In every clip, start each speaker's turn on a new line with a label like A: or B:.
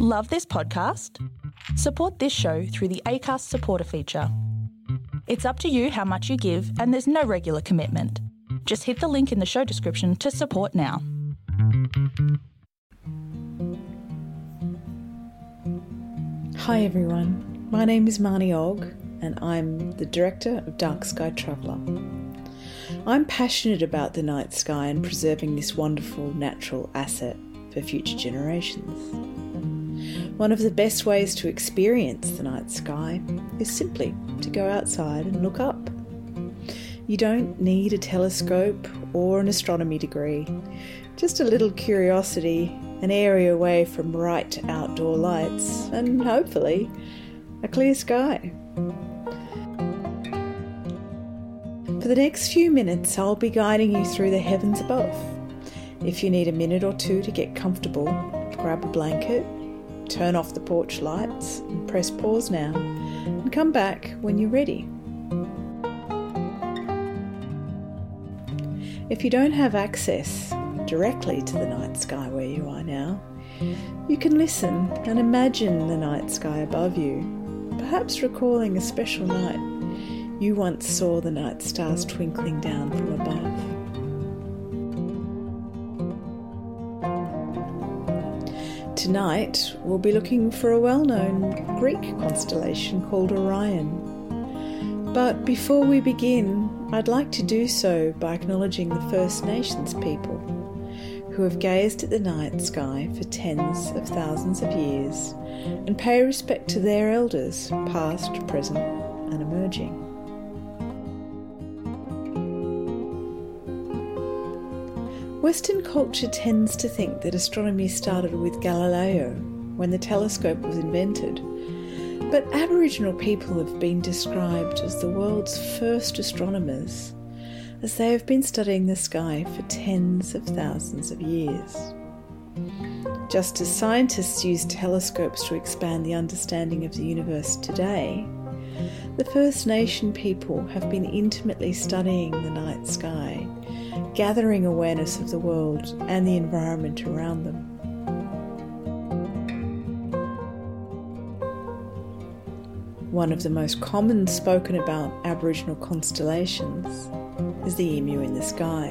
A: Love this podcast? Support this show through the ACAST supporter feature. It's up to you how much you give, and there's no regular commitment. Just hit the link in the show description to support now.
B: Hi everyone, my name is Marnie Ogg and I'm the director of Dark Sky Traveller. I'm passionate about the night sky and preserving this wonderful natural asset for future generations. One of the best ways to experience the night sky is simply to go outside and look up. You don't need a telescope or an astronomy degree, just a little curiosity, an area away from bright outdoor lights, and hopefully a clear sky. For the next few minutes, I'll be guiding you through the heavens above. If you need a minute or two to get comfortable, grab a blanket, turn off the porch lights, and press pause now, and come back when you're ready. If you don't have access directly to the night sky where you are now, you can listen and imagine the night sky above you, perhaps recalling a special night you once saw the night stars twinkling down from above. Tonight, we'll be looking for a well known Greek constellation called Orion. But before we begin, I'd like to do so by acknowledging the First Nations people who have gazed at the night sky for tens of thousands of years and pay respect to their elders, past, present, and emerging. Western culture tends to think that astronomy started with Galileo when the telescope was invented, but Aboriginal people have been described as the world's first astronomers, as they have been studying the sky for tens of thousands of years. Just as scientists use telescopes to expand the understanding of the universe today, the First Nation people have been intimately studying the night sky gathering awareness of the world and the environment around them. One of the most common spoken about Aboriginal constellations is the emu in the sky.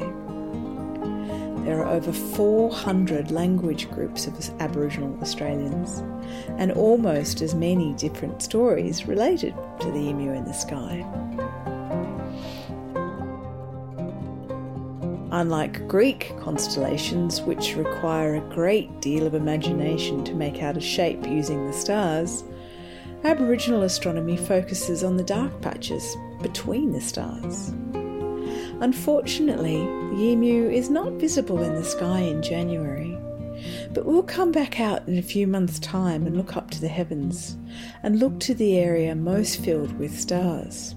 B: There are over 400 language groups of Aboriginal Australians and almost as many different stories related to the emu in the sky. Unlike Greek constellations, which require a great deal of imagination to make out a shape using the stars, Aboriginal astronomy focuses on the dark patches between the stars. Unfortunately, the emu is not visible in the sky in January, but we'll come back out in a few months' time and look up to the heavens and look to the area most filled with stars.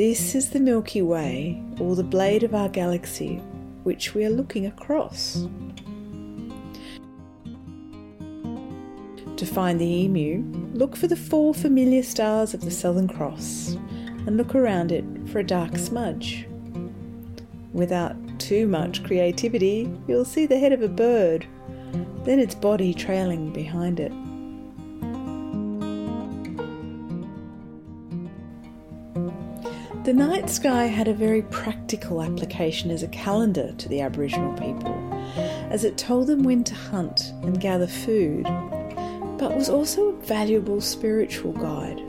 B: This is the Milky Way, or the blade of our galaxy, which we are looking across. To find the emu, look for the four familiar stars of the Southern Cross and look around it for a dark smudge. Without too much creativity, you'll see the head of a bird, then its body trailing behind it. The night sky had a very practical application as a calendar to the Aboriginal people, as it told them when to hunt and gather food, but was also a valuable spiritual guide.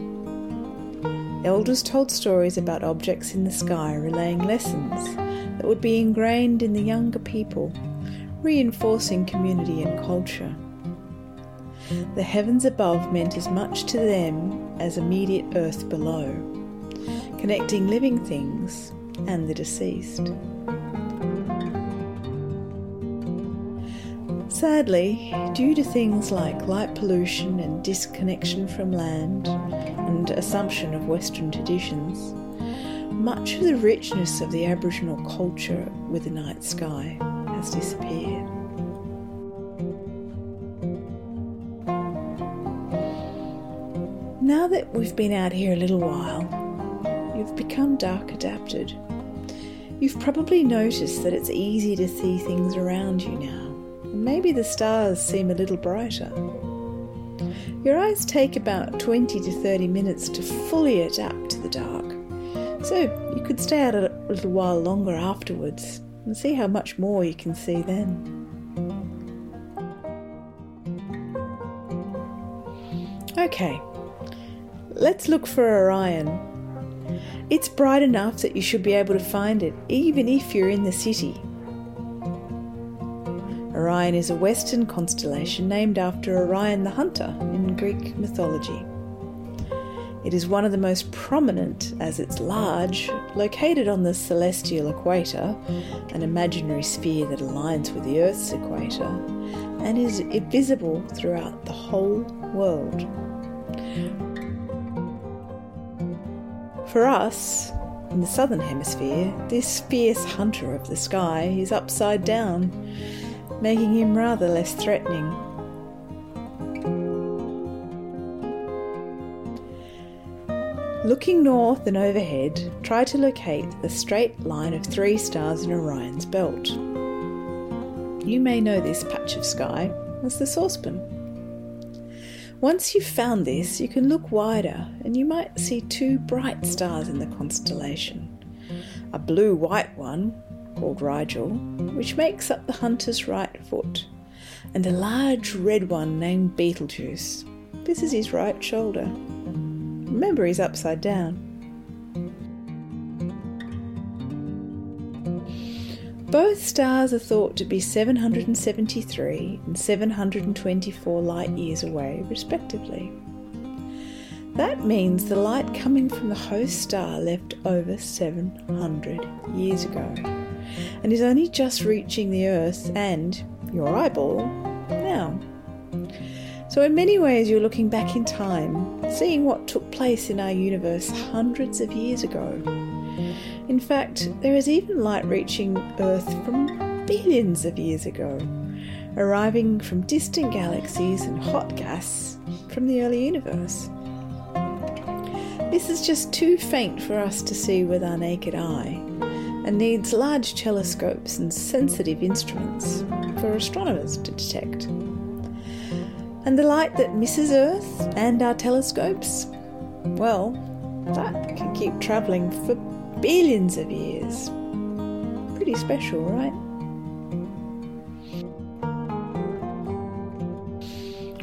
B: Elders told stories about objects in the sky, relaying lessons that would be ingrained in the younger people, reinforcing community and culture. The heavens above meant as much to them as immediate earth below connecting living things and the deceased. Sadly, due to things like light pollution and disconnection from land and assumption of Western traditions, much of the richness of the Aboriginal culture with the night sky has disappeared. Now that we've been out here a little while, you've become dark adapted. You've probably noticed that it's easy to see things around you now, and maybe the stars seem a little brighter. Your eyes take about 20 to 30 minutes to fully adapt to the dark, so you could stay out a little while longer afterwards and see how much more you can see then. Okay, let's look for Orion. It's bright enough that you should be able to find it, even if you're in the city. Orion is a western constellation named after Orion the Hunter in Greek mythology. It is one of the most prominent as it's large, located on the celestial equator, an imaginary sphere that aligns with the Earth's equator, and is visible throughout the whole world. For us, in the southern hemisphere, this fierce hunter of the sky is upside down, making him rather less threatening. Looking north and overhead, try to locate the straight line of three stars in Orion's belt. You may know this patch of sky as the saucepan. Once you've found this, you can look wider and you might see two bright stars in the constellation. A blue white one, called Rigel, which makes up the hunter's right foot, and a large red one named Betelgeuse. This is his right shoulder. Remember, he's upside down. Both stars are thought to be 773 and 724 light years away, respectively. That means the light coming from the host star left over 700 years ago and is only just reaching the Earth and your eyeball now. So, in many ways, you're looking back in time, seeing what took place in our universe hundreds of years ago. In fact, there is even light reaching Earth from billions of years ago, arriving from distant galaxies and hot gas from the early universe. This is just too faint for us to see with our naked eye and needs large telescopes and sensitive instruments for astronomers to detect. And the light that misses Earth and our telescopes, well, that can keep travelling for billions of years. Pretty special, right?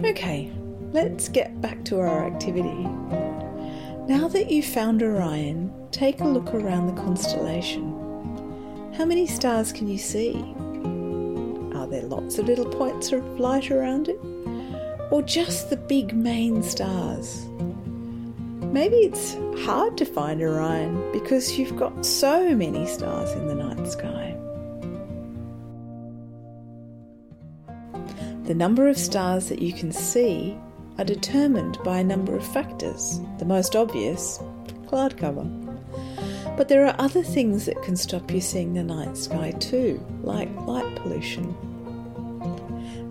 B: Okay, let's get back to our activity. Now that you've found Orion, take a look around the constellation. How many stars can you see? Are there lots of little points of light around it? or just the big main stars? Maybe it's hard to find Orion because you've got so many stars in the night sky. The number of stars that you can see are determined by a number of factors, the most obvious, cloud cover. But there are other things that can stop you seeing the night sky too, like light pollution.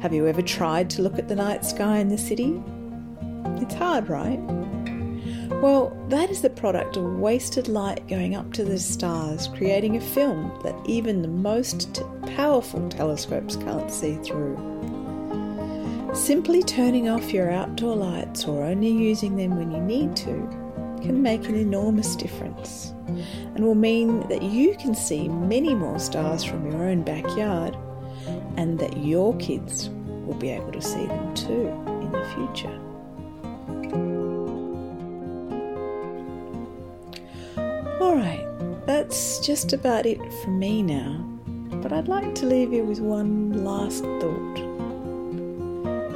B: Have you ever tried to look at the night sky in the city? It's hard, right? Well, that is the product of wasted light going up to the stars, creating a film that even the most t- powerful telescopes can't see through. Simply turning off your outdoor lights or only using them when you need to can make an enormous difference and will mean that you can see many more stars from your own backyard and that your kids will be able to see them too in the future. Alright, that's just about it from me now, but I'd like to leave you with one last thought.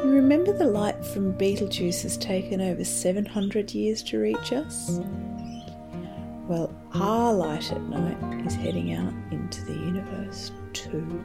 B: You remember the light from Betelgeuse has taken over 700 years to reach us? Well, our light at night is heading out into the universe too.